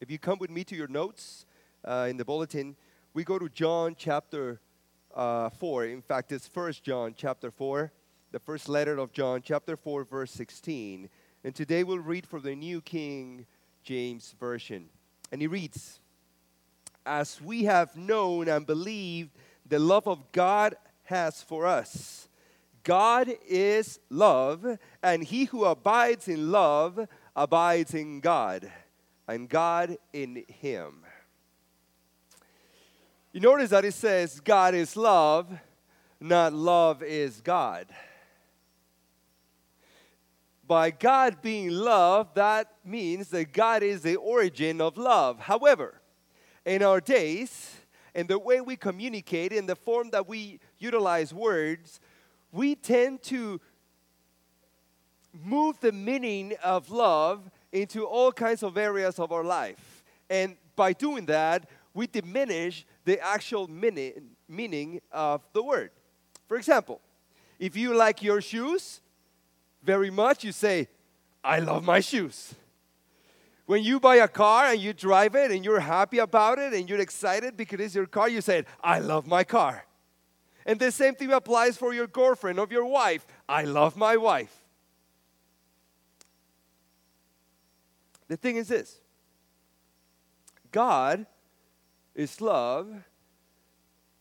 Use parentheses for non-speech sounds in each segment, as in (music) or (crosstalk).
If you come with me to your notes uh, in the bulletin, we go to John chapter uh, 4. In fact, it's First John chapter 4, the first letter of John chapter 4, verse 16. And today we'll read from the New King James Version. And he reads, As we have known and believed the love of God has for us. God is love, and he who abides in love abides in God, and God in him. You notice that it says God is love, not love is God. By God being love, that means that God is the origin of love. However, in our days, in the way we communicate, in the form that we utilize words, we tend to move the meaning of love into all kinds of areas of our life. And by doing that, we diminish the actual meaning, of the word. For example, if you like your shoes very much, you say, I love my shoes. When you buy a car and you drive it and you're happy about it and you're excited because it's your car, you say, I love my car. And the same thing applies for your girlfriend or your wife. I love my wife. The thing is this God is love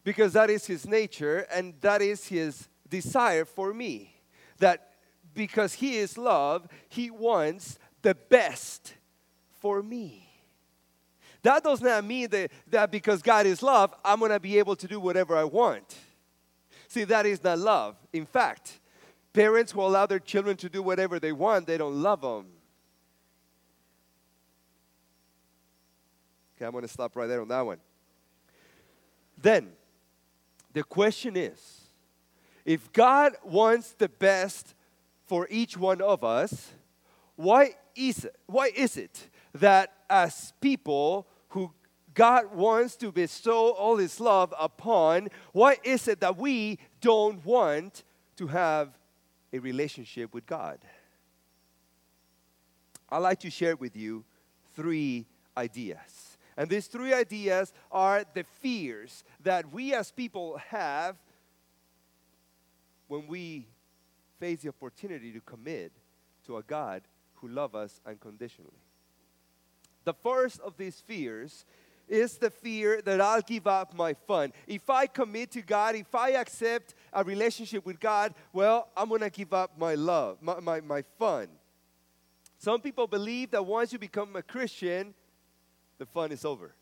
because that is his nature and that is his desire for me. That because he is love, he wants the best for me. That does not mean that, that because God is love, I'm going to be able to do whatever I want. See, that is not love. In fact, parents who allow their children to do whatever they want, they don't love them. Okay, I'm going to stop right there on that one. Then, the question is if God wants the best for each one of us, why is it, why is it that as people who God wants to bestow all his love upon, why is it that we don't want to have a relationship with God? I'd like to share with you three ideas. And these three ideas are the fears that we as people have when we face the opportunity to commit to a God who loves us unconditionally. The first of these fears is the fear that I'll give up my fun. If I commit to God, if I accept a relationship with God, well, I'm going to give up my love, my, my, my fun. Some people believe that once you become a Christian, the fun is over.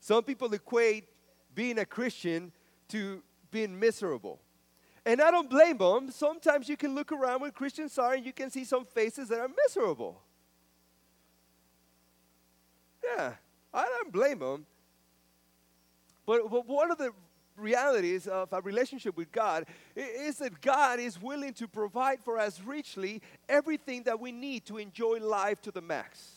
Some people equate being a Christian to being miserable. And I don't blame them. Sometimes you can look around when Christians are and you can see some faces that are miserable. Yeah, I don't blame them. But, but one of the realities of a relationship with God is that God is willing to provide for us richly everything that we need to enjoy life to the max.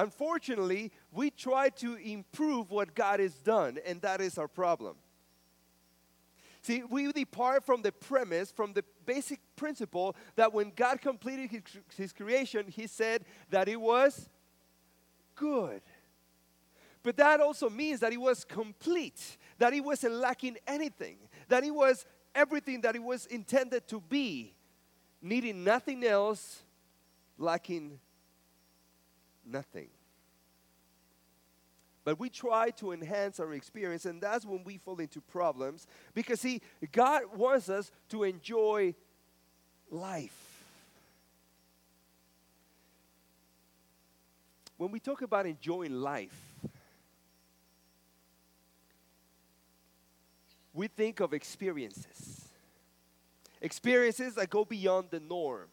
Unfortunately, we try to improve what God has done, and that is our problem. See, we depart from the premise, from the basic principle that when God completed his, his, creation, He said that it was good. But that also means that it was complete, that it wasn't lacking anything, that it was everything that it was intended to be, needing nothing else, lacking nothing. But we try to enhance our experience, and that's when we fall into problems. Because, see, God wants us to enjoy life. When we talk about enjoying life, we think of experiences. Experiences that go beyond the norm.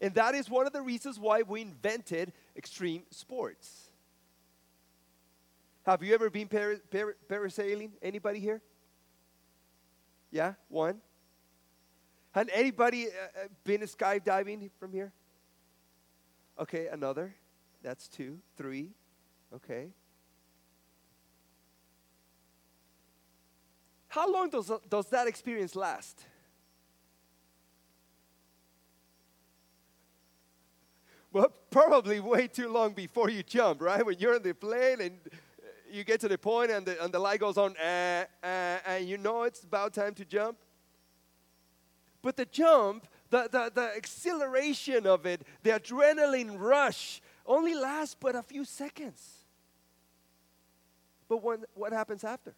And that is one of the reasons why we invented extreme sports. Have you ever been par- par- parasailing? Anybody here? Yeah, one. Had anybody uh, uh, been skydiving from here? Okay, another. That's two, three. Okay. How long does, does that experience last? Well, probably way too long before you jump, right? When you're in the plane and you get to the point and the, and the light goes on, uh, uh, and you know it's about time to jump. But the jump, the, the, the acceleration of it, the adrenaline rush, only lasts but a few seconds. But when, what happens after?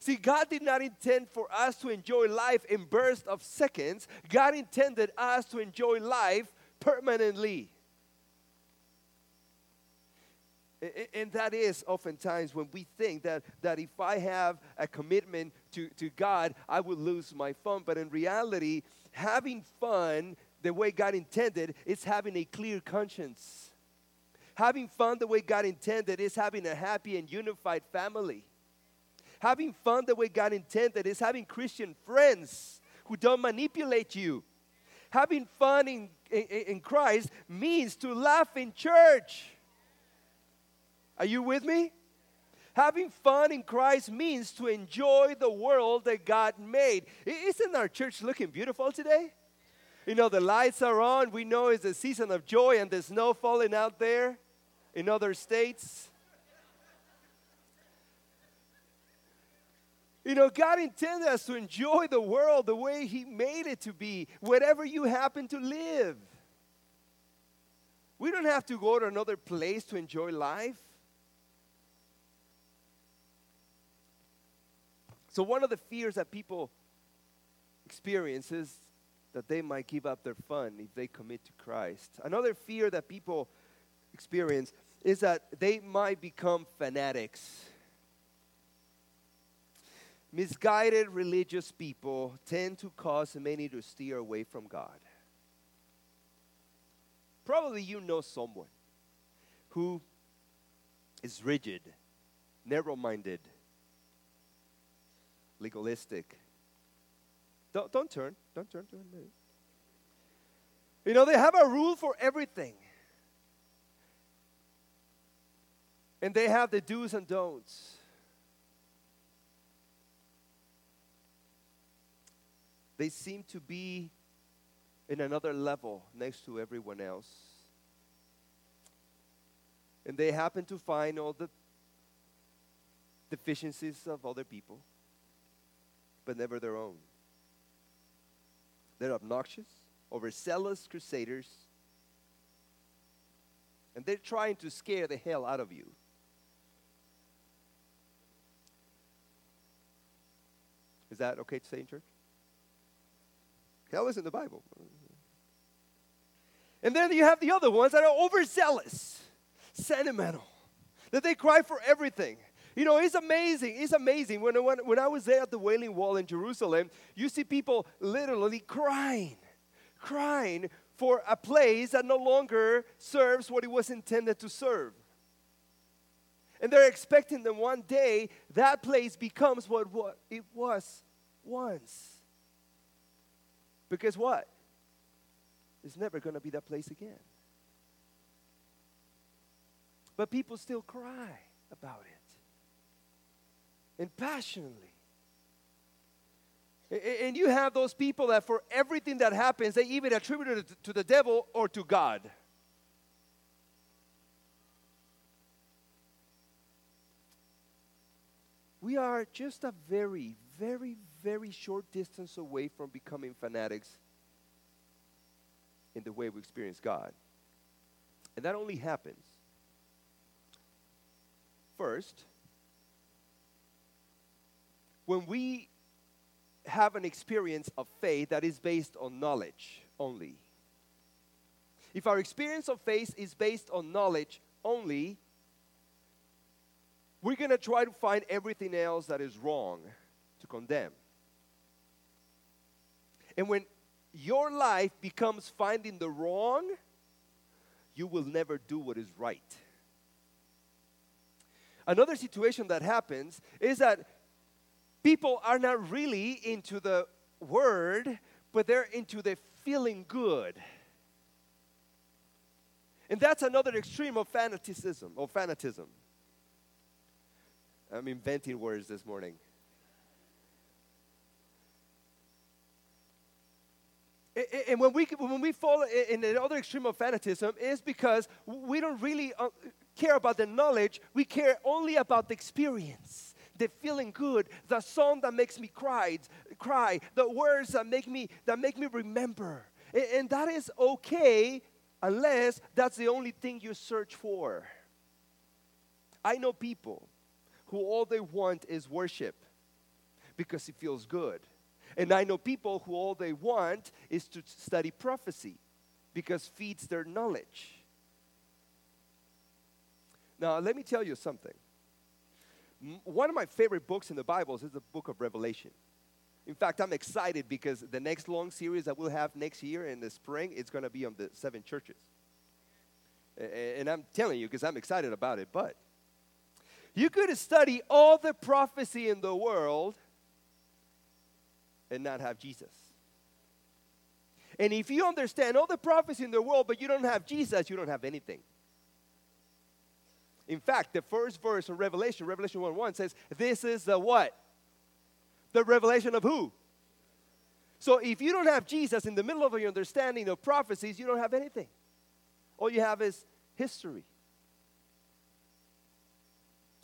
See, God did not intend for us to enjoy life in bursts of seconds. God intended us to enjoy life permanently. And that is oftentimes when we think that, that if I have a commitment to, to God, I will lose my fun. But in reality, having fun the way God intended is having a clear conscience. Having fun the way God intended is having a happy and unified family. Having fun the way God intended is having Christian friends who don't manipulate you. Having fun in, in, in Christ means to laugh in church are you with me? Having fun in Christ means to enjoy the world that God made. Isn't our church looking beautiful today? You know, the lights are on. We know it's a season of joy and there's snow falling out there in other states. You know, God intended us to enjoy the world the way He made it to be, wherever you happen to live. We don't have to go to another place to enjoy life. So, one of the fears that people experience is that they might give up their fun if they commit to Christ. Another fear that people experience is that they might become fanatics. Misguided religious people tend to cause many to steer away from God. Probably you know someone who is rigid, narrow minded, legalistic. Don't, don't turn. Don't turn. Don't, you know, they have a rule for everything. And they have the do's and don'ts. They seem to be in another level next to everyone else. And they happen to find all the deficiencies of other people but never their own. They're obnoxious, overzealous crusaders, and they're trying to scare the hell out of you. Is that okay to say in church? Hell is in the Bible. And then you have the other ones that are overzealous, sentimental, that they cry for everything. You know, it's amazing. It's amazing. When, when, when I was there at the Wailing Wall in Jerusalem, you see people literally crying, crying for a place that no longer serves what it was intended to serve. And they're expecting that one day that place becomes what, what it was once. Because what? It's never going to be that place again. But people still cry about it and passionately. And you have those people that for everything that happens, they even attribute it to the devil or to God. We are just a very, very, very short distance away from becoming fanatics in the way we experience God. And that only happens first when we have an experience of faith that is based on knowledge only. If our experience of faith is based on knowledge only, we're going to try to find everything else that is wrong to condemn. And when your life becomes finding the wrong, you will never do what is right. Another situation that happens is that people are not really into the word, but they're into the feeling good. And that's another extreme of fanaticism or fanatism. I'm inventing words this morning. A- a- And when we, when we fall in the other extreme of fanatism, is because we don't really uh, care about the knowledge, we care only about the experience. The feeling good, the song that makes me cry, cry, the words that make me that make me remember. And that is okay unless that's the only thing you search for. I know people who all they want is worship because it feels good. And I know people who all they want is to study prophecy because feeds their knowledge. Now, let me tell you something. One of my favorite books in the Bible is the book of Revelation. In fact, I'm excited because the next long series that we'll have next year in the spring, it's going to be on the seven churches. And I'm telling you because I'm excited about it. But you could study all the prophecy in the world and not have Jesus. And if you understand all the prophecy in the world, but you don't have Jesus, you don't have anything. In fact, the first verse of Revelation, Revelation 1 1 says, This is the what? The revelation of who? So if you don't have Jesus in the middle of your understanding of prophecies, you don't have anything. All you have is history.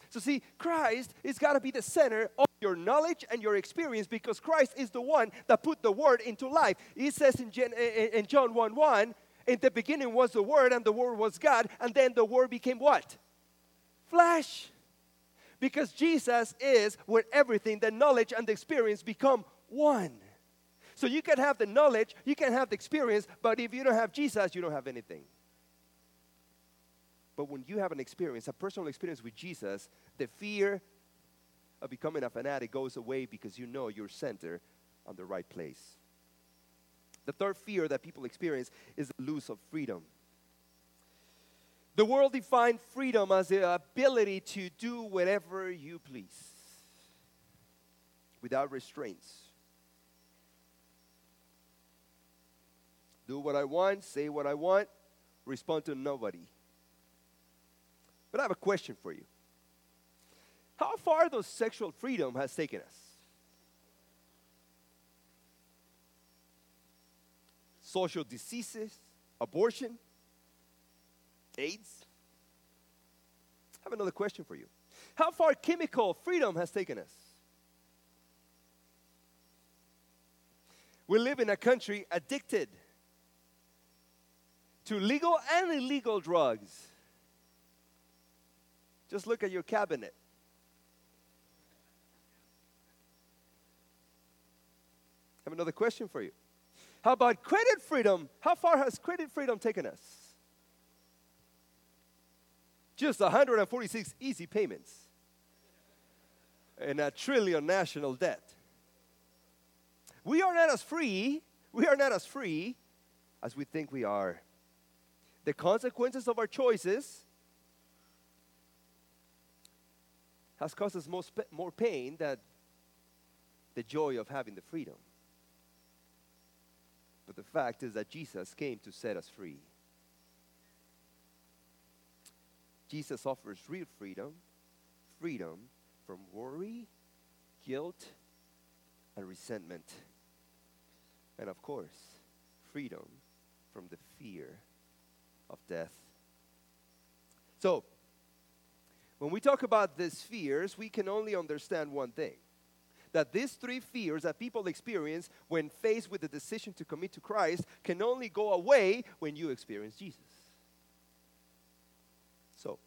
So, see, Christ is got to be the center your knowledge and your experience because Christ is the one that put the word into life. He says in, in in John 1 1, in the beginning was the word, and the word was God, and then the word became what? Flesh. Because Jesus is where everything, the knowledge and the experience become one. So you can have the knowledge, you can have the experience, but if you don't have Jesus, you don't have anything. But when you have an experience, a personal experience with Jesus, the fear of becoming a fanatic goes away because you know you're centered on the right place. The third fear that people experience is the loss of freedom. The world defines freedom as the ability to do whatever you please without restraints. Do what I want, say what I want, respond to nobody. But I have a question for you. How far does sexual freedom has taken us? Social diseases, abortion, AIDS. I have another question for you. How far chemical freedom has taken us? We live in a country addicted to legal and illegal drugs. Just look at your cabinet. Have another question for you. How about credit freedom? How far has credit freedom taken us? Just 146 easy payments and a trillion national debt. We are not as free, we are not as free as we think we are. The consequences of our choices has caused us most, more pain than the joy of having the freedom. But the fact is that Jesus came to set us free. Jesus offers real freedom freedom from worry, guilt, and resentment. And of course, freedom from the fear of death. So, when we talk about these fears, we can only understand one thing that these three fears that people experience when faced with the decision to commit to Christ can only go away when you experience Jesus. So,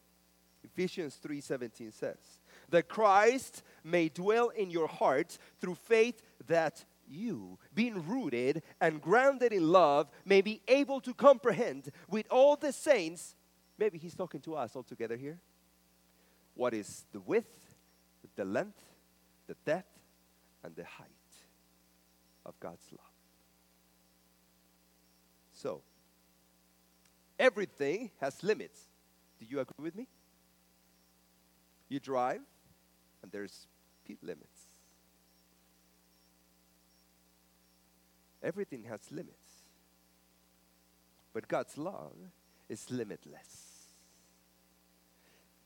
Ephesians 3:17 says, "That Christ may dwell in your hearts through faith that you, being rooted and grounded in love, may be able to comprehend with all the saints." Maybe he's talking to us all together here. What is the width, the length, the depth, and the height of God's love. So, everything has limits. Do you agree with me? You drive, and there's speed limits. Everything has limits. But God's love is limitless.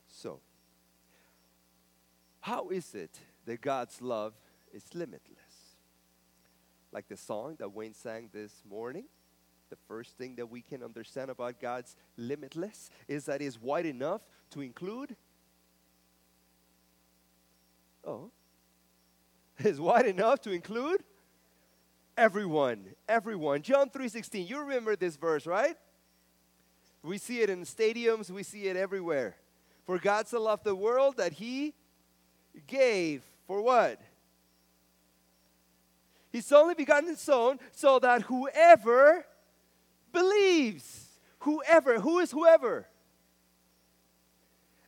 So, how is it that God's love is limitless? like the song that Wayne sang this morning. The first thing that we can understand about God's limitless is that it's wide enough to include. Oh, (laughs) is wide enough to include everyone. Everyone. John 3:16. You remember this verse, right? We see it in stadiums, we see it everywhere. For God so loved the world that he gave for what? His only begotten Son, so that whoever believes, whoever, who is whoever?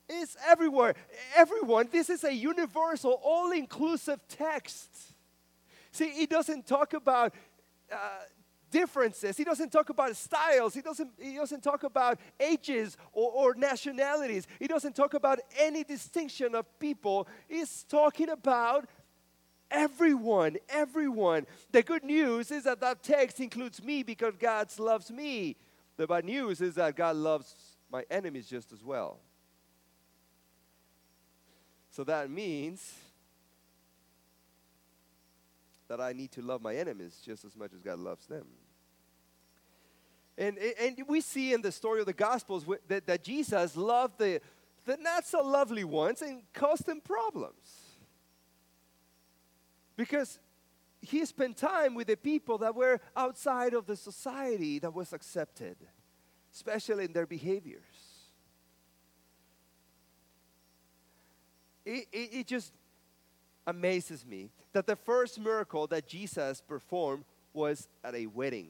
Is everywhere. Everyone. This is a universal, all inclusive text. See, he doesn't talk about uh, differences. He doesn't talk about styles. He doesn't, he doesn't talk about ages or, or nationalities. He doesn't talk about any distinction of people. He's talking about everyone, everyone. The good news is that that text includes me because God loves me. The bad news is that God loves my enemies just as well. So that means that I need to love my enemies just as much as God loves them. And, and we see in the story of the Gospels that, that Jesus loved the, the not so lovely ones and caused them problems. Because he spent time with the people that were outside of the society that was accepted, especially in their behaviors. It, it, it just amazes me that the first miracle that Jesus performed was at a wedding.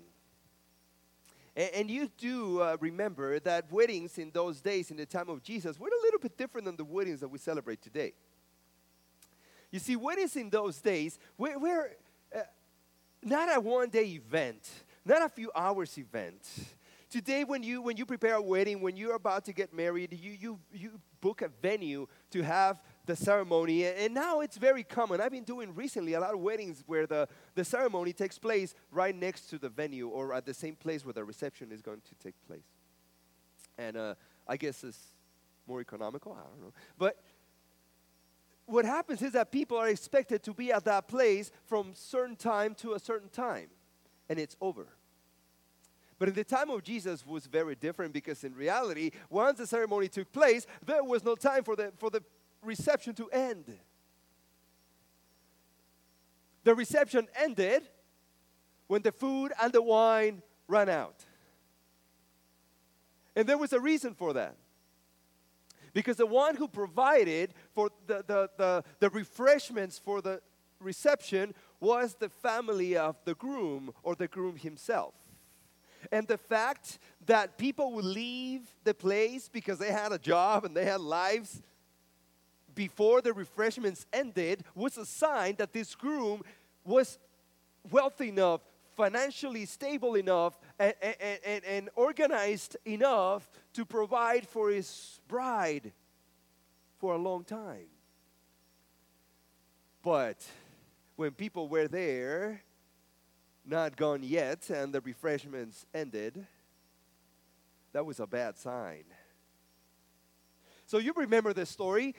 And, and you do uh, remember that weddings in those days, in the time of Jesus, were a little bit different than the weddings that we celebrate today. You see, weddings in those days were, were uh, not a one day event, not a few hours event. Today, when you, when you prepare a wedding, when you're about to get married, you, you, you book a venue to have the ceremony. And now it's very common. I've been doing recently a lot of weddings where the, the ceremony takes place right next to the venue or at the same place where the reception is going to take place. And uh, I guess it's more economical. I don't know. But what happens is that people are expected to be at that place from certain time to a certain time. And it's over. But in the time of Jesus was very different because in reality, once the ceremony took place, there was no time for the, for the reception to end. The reception ended when the food and the wine ran out. And there was a reason for that. Because the one who provided for the, the, the, the refreshments for the reception was the family of the groom or the groom himself. And the fact that people would leave the place because they had a job and they had lives before the refreshments ended was a sign that this groom was wealthy enough, financially stable enough, and, and, and, and organized enough to provide for his bride for a long time. But when people were there, not gone yet, and the refreshments ended, that was a bad sign. So you remember the story.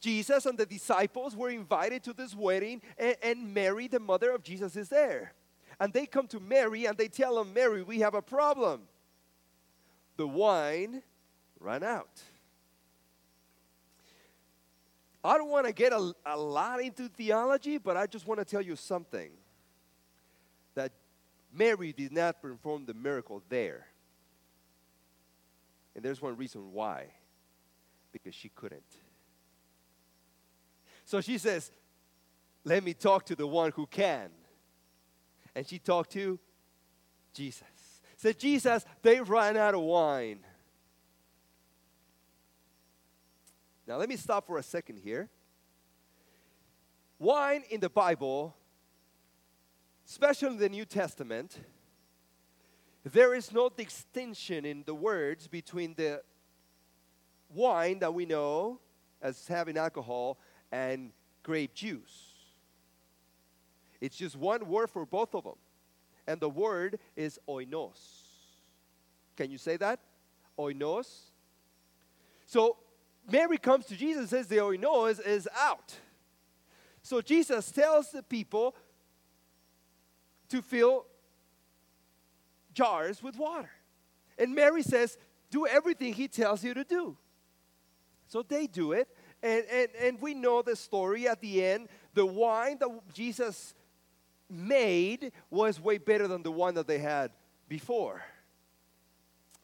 Jesus and the disciples were invited to this wedding, and, and, Mary, the mother of Jesus, is there. And they come to Mary and they tell him, Mary, we have a problem. The wine ran out. I don't want to get a, a lot into theology, but I just want to tell you something that Mary did not perform the miracle there. And there's one reason why because she couldn't. So she says, Let me talk to the one who can. And she talked to Jesus. Said, Jesus, they ran out of wine. Now, let me stop for a second here. Wine in the Bible, especially in the New Testament, there is no distinction in the words between the wine that we know as having alcohol and grape juice. It's just one word for both of them. And the word is oinos. Can you say that? Oinos. So Mary comes to Jesus and says the oinos is out. So Jesus tells the people to fill jars with water. And Mary says, Do everything he tells you to do. So they do it. And, and, and we know the story at the end. The wine that Jesus made was way better than the one that they had before.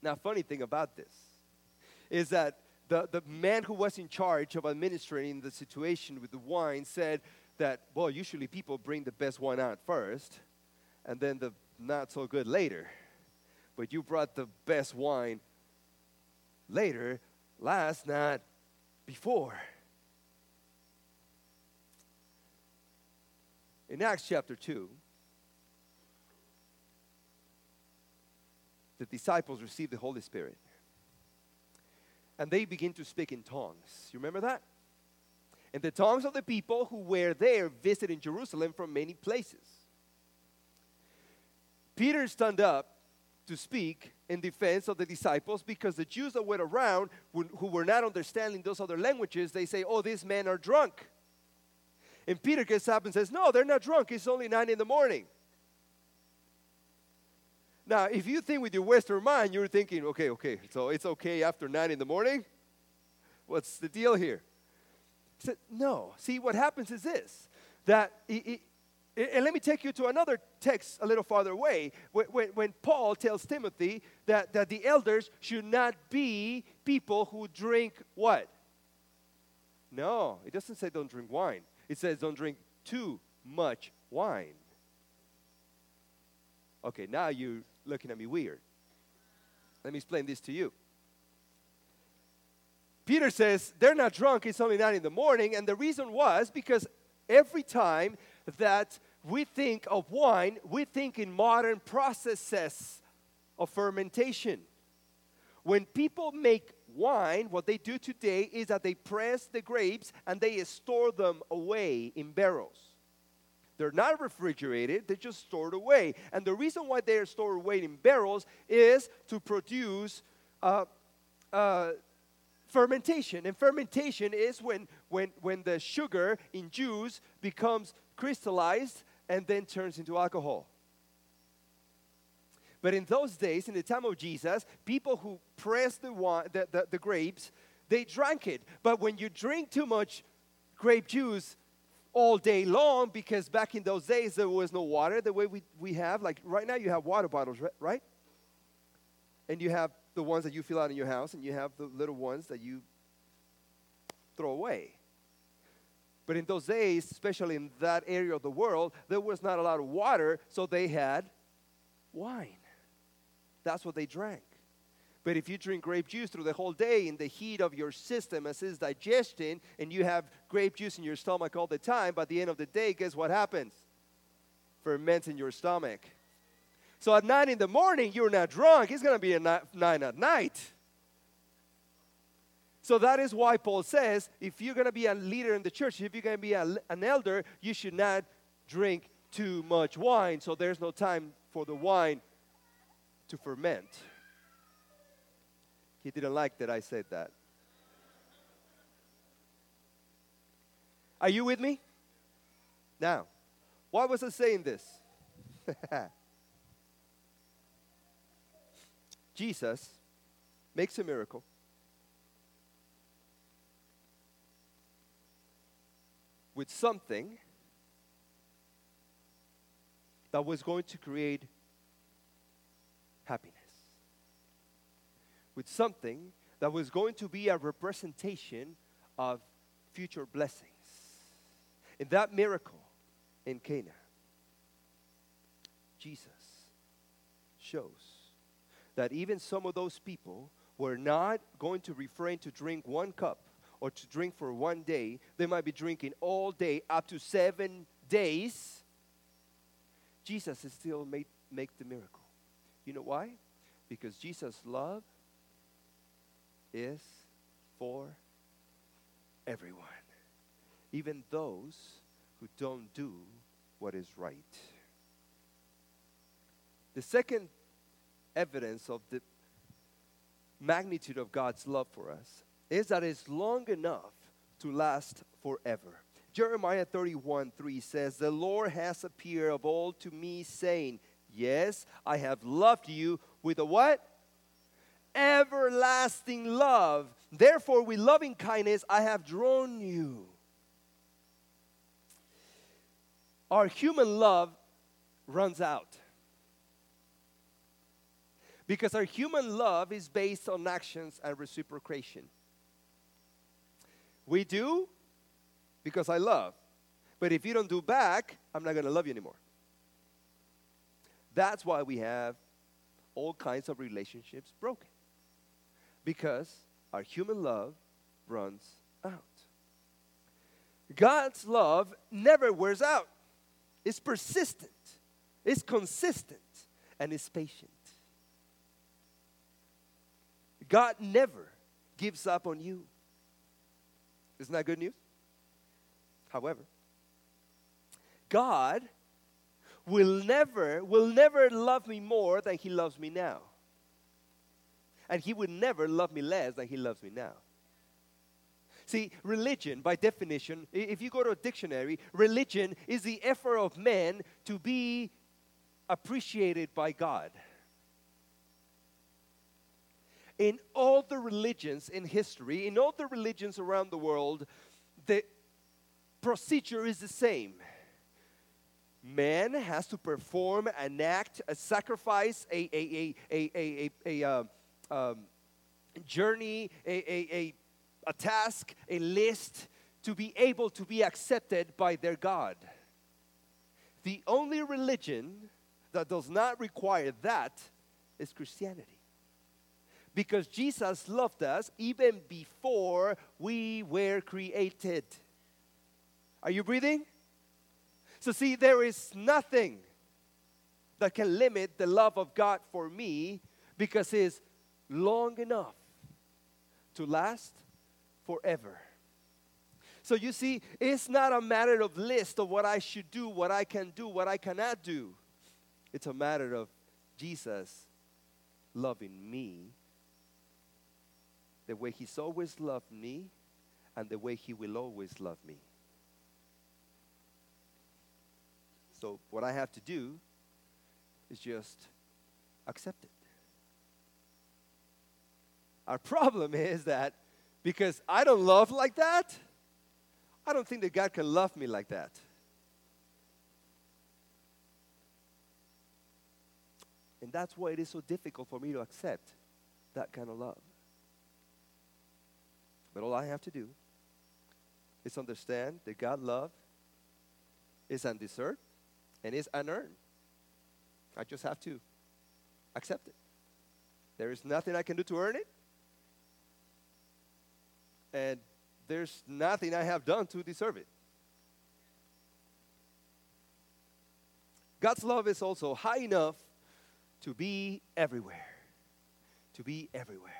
Now, funny thing about this is that the, the man who was in charge of administering the situation with the wine said that, well, usually people bring the best wine out first and then the not so good later. But you brought the best wine later, last, not before. In Acts chapter 2, the disciples received the Holy Spirit. And they begin to speak in tongues. You remember that? In the tongues of the people who were there visiting Jerusalem from many places. Peter stood up to speak in defense of the disciples because the Jews that were around who were not understanding those other languages, they say, Oh, these men are drunk. And Peter gets up and says, No, they're not drunk. It's only nine in the morning. Now, if you think with your Western mind, you're thinking, okay, okay, so it's okay after nine in the morning? What's the deal here? He said, no. See, what happens is this that, it, it, and let me take you to another text a little farther away. When, when, when Paul tells Timothy that, that the elders should not be people who drink what? No, it doesn't say don't drink wine. It says don't drink too much wine. Okay, now you're looking at me weird. Let me explain this to you. Peter says they're not drunk, it's only nine in the morning, and the reason was because every time that we think of wine, we think in modern processes of fermentation. When people make wine, what they do today is that they press the grapes and they store them away in barrels. They're not refrigerated, they're just stored away. And the reason why they are stored away in barrels is to produce uh, uh, fermentation. And fermentation is when, when, when the sugar in juice becomes crystallized and then turns into alcohol. But in those days, in the time of Jesus, people who pressed the, wine, the, the, the grapes, they drank it. But when you drink too much grape juice, all day long because back in those days there was no water the way we, we have. Like right now, you have water bottles, right? And you have the ones that you fill out in your house, and you have the little ones that you throw away. But in those days, especially in that area of the world, there was not a lot of water, so they had wine. That's what they drank. But if you drink grape juice through the whole day in the heat of your system as it's digesting, and you have grape juice in your stomach all the time, by the end of the day, guess what happens? Ferments in your stomach. So at nine in the morning, you're not drunk. It's going to be at nine at night. So that is why Paul says if you're going to be a leader in the church, if you're going to be a, an elder, you should not drink too much wine. So there's no time for the wine to ferment. He didn't like that I said that. Are you with me? Now, why was I saying this? (laughs) Jesus makes a miracle. With something that was going to create with something that was going to be a representation of future blessings. In that miracle in Cana, Jesus shows that even some of those people were not going to refrain to drink one cup or to drink for one day. They might be drinking all day, up to seven days. Jesus still made make the miracle. You know why? Because Jesus' love is for everyone, even those who don't do what is right. The second evidence of the magnitude of God's love for us is that it's long enough to last forever. Jeremiah 31 3 says, The Lord has appeared of old to me, saying, Yes, I have loved you with a what? Everlasting love. Therefore, with loving kindness, I have drawn you. Our human love runs out. Because our human love is based on actions and reciprocation. We do because I love. But if you don't do back, I'm not going to love you anymore. That's why we have all kinds of relationships broken. Because our human love runs out. God's love never wears out. It's persistent, it's consistent, and it's patient. God never gives up on you. Isn't that good news? However, God will never will never love me more than he loves me now. And he would never love me less than he loves me now. See, religion, by definition, if you go to a dictionary, religion is the effort of man to be appreciated by God. In all the religions in history, in all the religions around the world, the procedure is the same. Man has to perform an act, a sacrifice, a, a, a, a, a, a, a um, um, journey, a, a, a a task, a list to be able to be accepted by their God. The only religion that does not require that is Christianity. Because Jesus loved us even before we were created. Are you breathing? So, see, there is nothing that can limit the love of God for me because it's long enough to last forever. So you see, it's not a matter of list of what I should do, what I can do, what I cannot do. It's a matter of Jesus loving me the way He's always loved me and the way He will always love me. So, what I have to do is just accept it. Our (laughs) problem is that because I don't love like that, I don't think that God can love me like that. And that's why it is so difficult for me to accept that kind of love. But all I have to do is understand that God love is undeserved and is unearned. I just have to accept it. There is nothing I can do to earn it and there's nothing I have done to deserve it. God's love is also high enough to be everywhere. To be everywhere.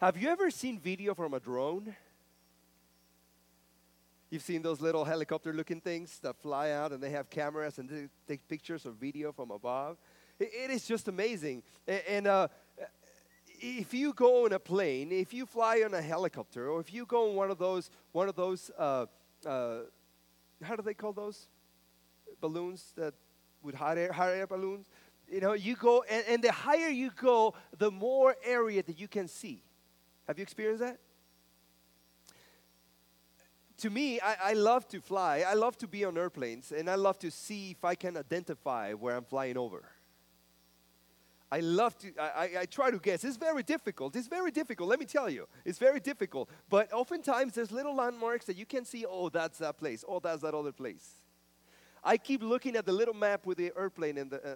Have you ever seen video from a drone? You've seen those little helicopter looking things that fly out and they have cameras and they take pictures or video from above. it, it is just amazing. And, and uh, if you go in a plane, if you fly on a helicopter, or if you go in one of those, one of those, uh, uh, how do they call those balloons that with hot air, hot air balloons? You know, you go, and, and the higher you go, the more area that you can see. Have you experienced that? to me, I, I, love to fly. I love to be on airplanes, and I love to see if I can identify where I'm flying over. I love to, I, I, try to guess. It's very difficult. It's very difficult, let me tell you. It's very difficult. But oftentimes there's little landmarks that you can see, oh, that's that place. Oh, that's that other place. I keep looking at the little map with the airplane and the, uh,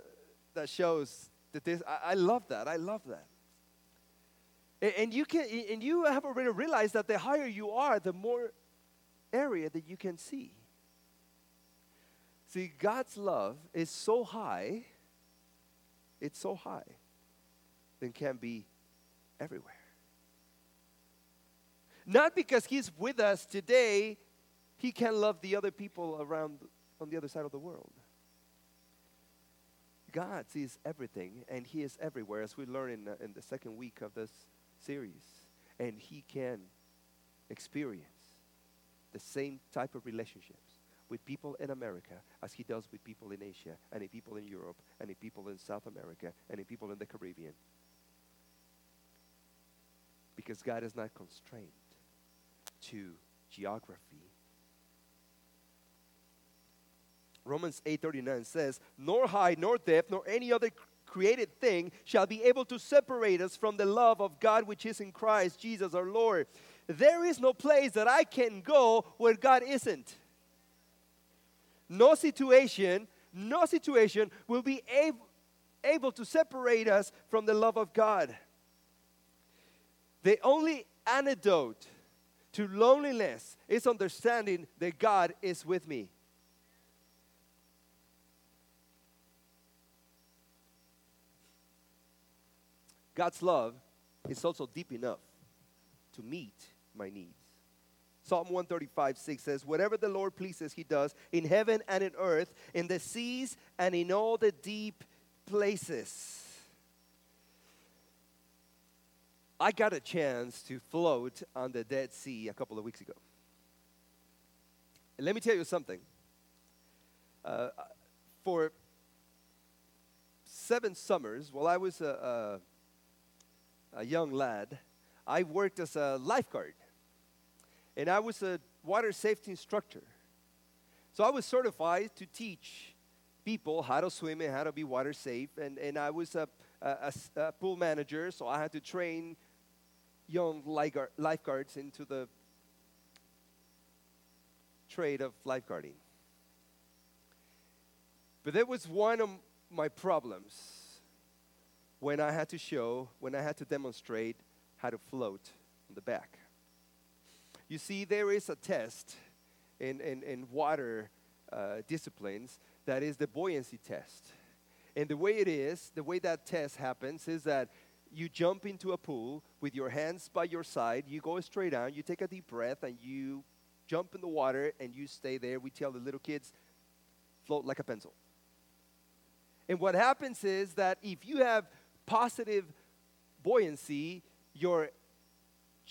that shows that this, I, I, love that. I love that. And, and you can, and you have already realized that the higher you are, the more area that you can see. See, God's love is so high it's so high, then can be everywhere. Not because He's with us today, He can love the other people around on the other side of the world. God sees everything and He is everywhere, as we learn in, uh, in the second week of this series. And He can experience the same type of relationships with people in America as he does with people in Asia, and in people in Europe, and in people in South America, and people in the Caribbean. Because God is not constrained to geography. Romans 8:39 says, "Nor height, nor depth, nor any other created thing shall be able to separate us from the love of God which is in Christ Jesus our Lord." There is no place that I can go where God isn't. No situation, no situation will be able, able to separate us from the love of God. The only antidote to loneliness is understanding that God is with me. God's love is also deep enough to meet my needs. Psalm 135, 6 says, Whatever the Lord pleases, he does in heaven and in earth, in the seas and in all the deep places. I got a chance to float on the Dead Sea a couple of weeks ago. And let me tell you something. Uh, for seven summers, while I was a, a, a young lad, I worked as a lifeguard and I was a water safety instructor. So I was certified to teach people how to swim and how to be water safe. And, and I was a, a, a pool manager, so I had to train young lifeguards into the trade of lifeguarding. But that was one of my problems when I had to show, when I had to demonstrate how to float on the back. You see, there is a test in, in, in water uh, disciplines that is the buoyancy test. And the way it is, the way that test happens is that you jump into a pool with your hands by your side, you go straight down, you take a deep breath, and you jump in the water and you stay there. We tell the little kids, float like a pencil. And what happens is that if you have positive buoyancy, your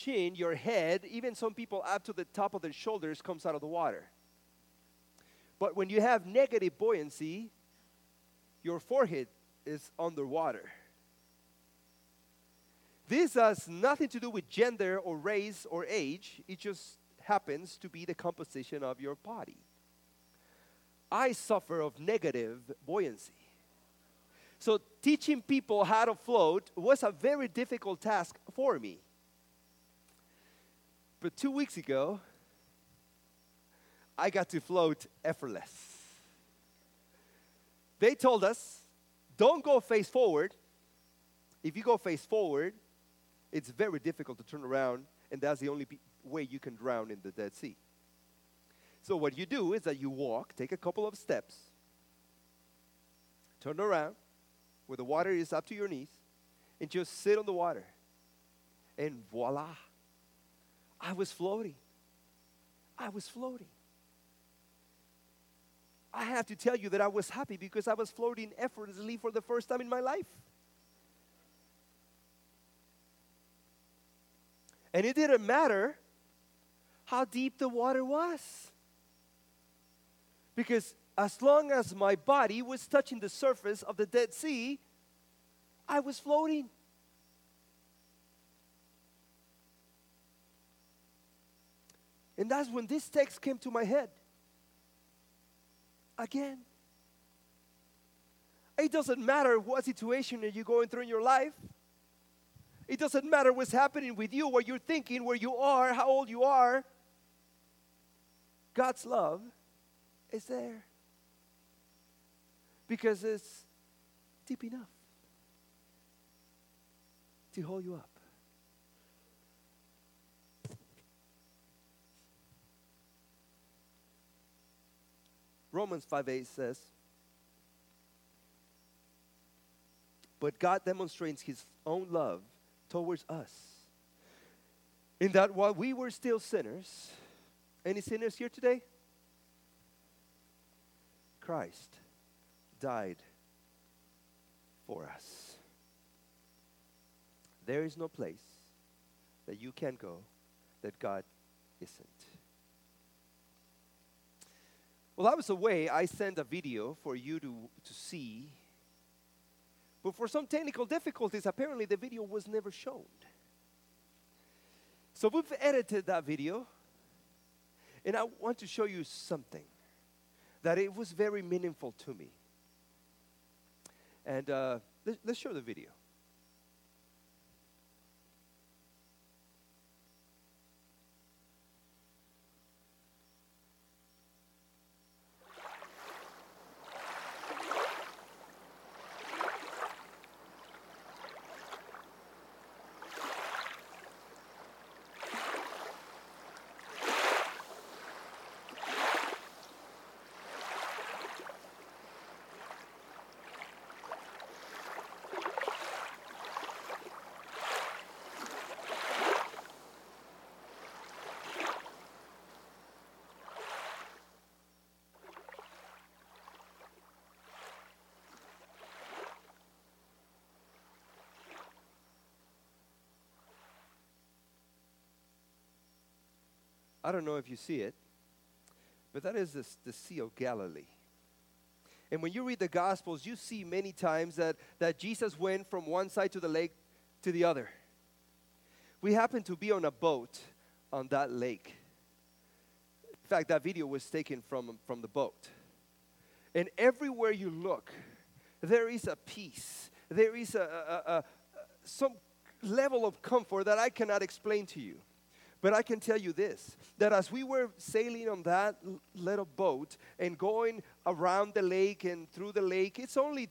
chin, your head, even some people up to the top of their shoulders comes out of the water. But when you have negative buoyancy, your forehead is underwater. This has nothing to do with gender or race or age. It just happens to be the composition of your body. I suffer of negative buoyancy. So teaching people how to float was a very difficult task for me. But two weeks ago, I got to float effortless. They told us, don't go face forward. If you go face forward, it's very difficult to turn around, and that's the only way you can drown in the Dead Sea. So, what you do is that you walk, take a couple of steps, turn around, where the water is up to your knees, and just sit on the water. And voila, I was floating. I was floating. I have to tell you that I was happy because I was floating effortlessly for the first time in my life. And it didn't matter how deep the water was. Because as long as my body was touching the surface of the Dead Sea, I was floating. And that's when this text came to my head. Again. It doesn't matter what situation you're going through in your life. It doesn't matter what's happening with you, what you're thinking, where you are, how old you are. God's love is there. Because it's deep enough to hold you up. Romans 5 8 says, But God demonstrates his own love towards us. In that while we were still sinners, any sinners here today? Christ died for us. There is no place that you can go that God isn't. While I was away, I sent a video for you to, to see. But for some technical difficulties, apparently the video was never shown. So we've edited that video, and I want to show you something that it was very meaningful to me. And uh, let's show the video. I don't know if you see it, but that is the, the Sea of Galilee. And when you read the Gospels, you see many times that, that Jesus went from one side to the lake to the other. We happened to be on a boat on that lake. In fact, that video was taken from, from the boat. And everywhere you look, there is a peace, there is a, a, a, a some level of comfort that I cannot explain to you. But I can tell you this that as we were sailing on that little boat and going around the lake and through the lake, it's only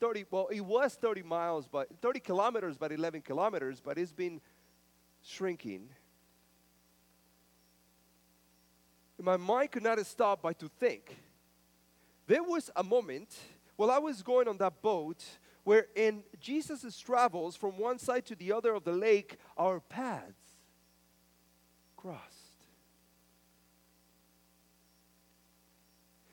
30, well, it was 30 miles, but 30 kilometers, but 11 kilometers, but it's been shrinking. My mind could not stop but to think. There was a moment while I was going on that boat where in Jesus' travels from one side to the other of the lake, our paths crossed.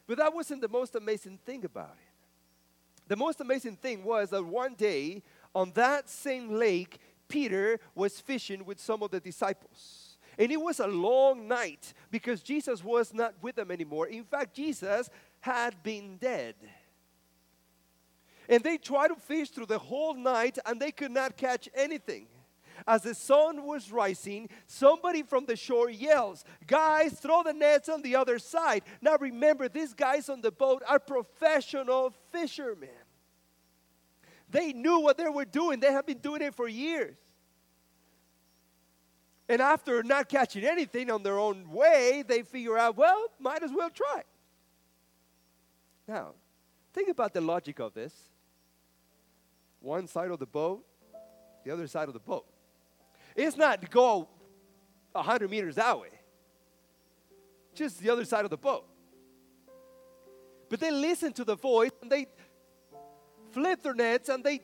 But that wasn't the most amazing thing about it. The most amazing thing was that one day on that same lake, Peter was fishing with some of the disciples. And it was a long night because Jesus was not with them anymore. In fact, Jesus had been dead. And they tried to fish through the whole night and they could not catch anything. As the sun was rising, somebody from the shore yells, Guys, throw the nets on the other side. Now remember, these guys on the boat are professional fishermen. They knew what they were doing, they have been doing it for years. And after not catching anything on their own way, they figure out, well, might as well try. Now, think about the logic of this. One side of the boat, the other side of the boat. It's not to go 100 meters that way, just the other side of the boat. But they listen to the voice and they flip their nets and they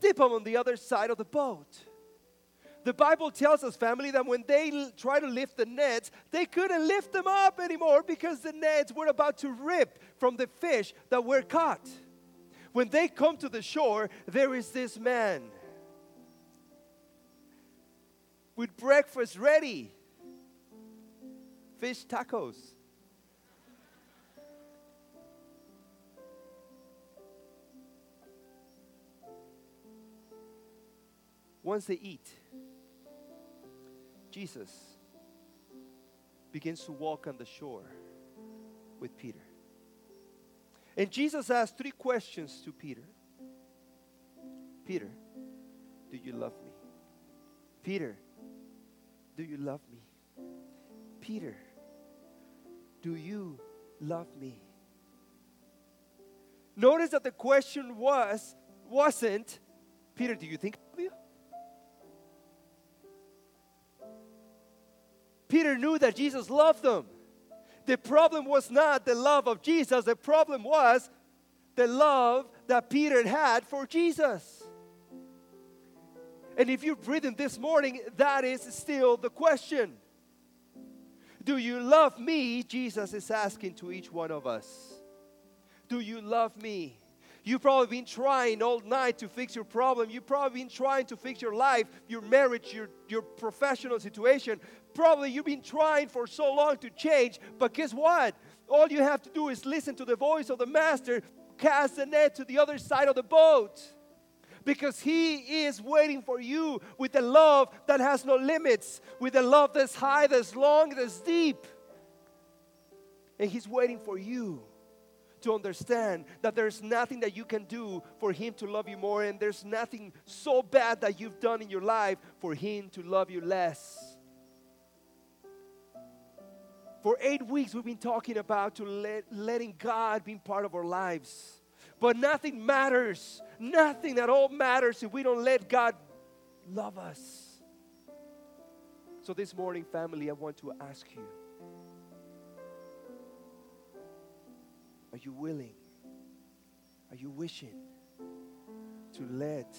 dip them on the other side of the boat. The Bible tells us, family, that when they l- try to lift the nets, they couldn't lift them up anymore because the nets were about to rip from the fish that were caught. When they come to the shore, there is this man with breakfast ready. Fish tacos. Once they eat, Jesus begins to walk on the shore with Peter. And Jesus asks three questions to Peter Peter, do you love me? Peter, do you love me? Peter, do you love me? Notice that the question was wasn't Peter, do you think I love you? Peter knew that Jesus loved them. The problem was not the love of Jesus, the problem was the love that Peter had for Jesus. And if you're breathing this morning, that is still the question. Do you love me? Jesus is asking to each one of us. Do you love me? You've probably been trying all night to fix your problem. You've probably been trying to fix your life, your marriage, your, your professional situation. Probably you've been trying for so long to change, but guess what? all you have to do is listen to the voice of the master, cast the net to the other side of the boat. Because he is waiting for you with a love that has no limits, with a love that's high, that's long, that's deep. And he's waiting for you to understand that there's nothing that you can do for Him to love you more, and there's nothing so bad that you've done in your life for Him to love you less. For eight weeks, we've been talking about to let, letting God be part of our lives. But nothing matters. Nothing at all matters if we don't let God love us. So, this morning, family, I want to ask you Are you willing? Are you wishing to let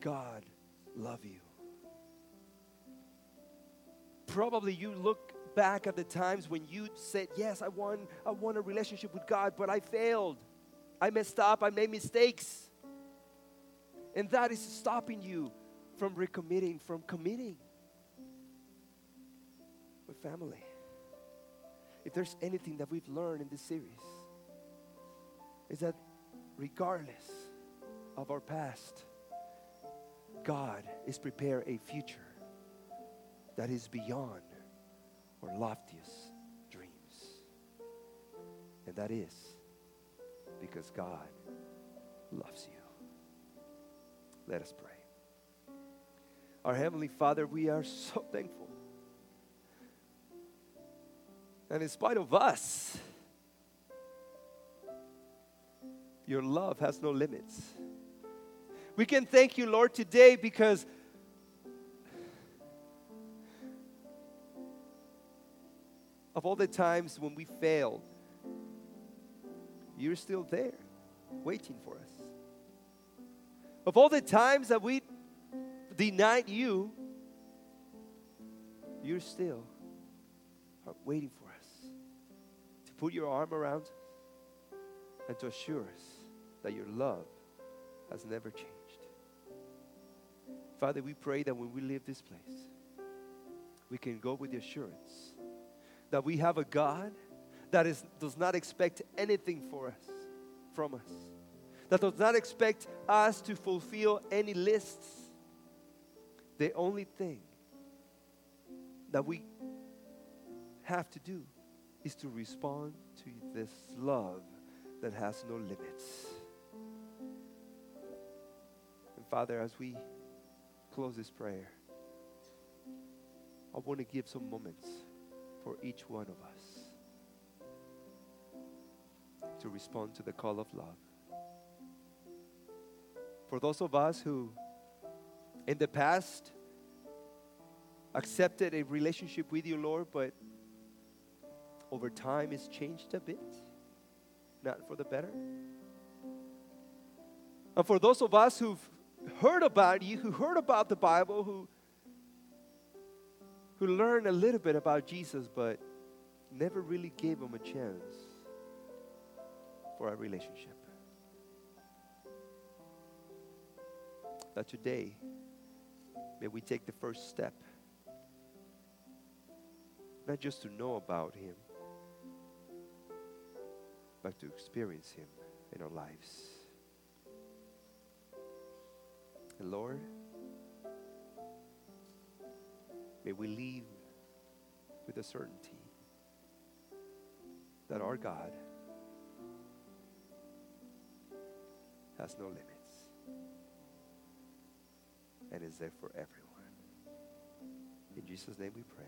God love you? Probably you look back at the times when you said, Yes, I want, I want a relationship with God, but I failed. I messed up. I made mistakes. And that is stopping you from recommitting, from committing with family. If there's anything that we've learned in this series, is that regardless of our past, God is prepared a future that is beyond our loftiest dreams. And that is because God loves you. Let us pray. Our Heavenly Father, we are so thankful. And in spite of us, Your love has no limits. We can thank you, Lord, today because of all the times when we failed, you're still there waiting for us. Of all the times that we denied you, you're still waiting for us to put your arm around and to assure us that your love has never changed. Father, we pray that when we leave this place, we can go with the assurance that we have a God that is, does not expect anything for us, from us, that does not expect us to fulfill any lists. The only thing that we have to do is to respond to this love that has no limits. And Father, as we close this prayer, I want to give some moments for each one of us to respond to the call of love. For those of us who, in the past, accepted a relationship with you, Lord, but over time it's changed a bit not for the better. And for those of us who've heard about you, who heard about the Bible, who, who learned a little bit about Jesus, but never really gave him a chance for our relationship. That today, may we take the first step, not just to know about him, but to experience Him in our lives. And Lord, may we leave with the certainty that our God has no limits and is there for everyone. In Jesus' name we pray.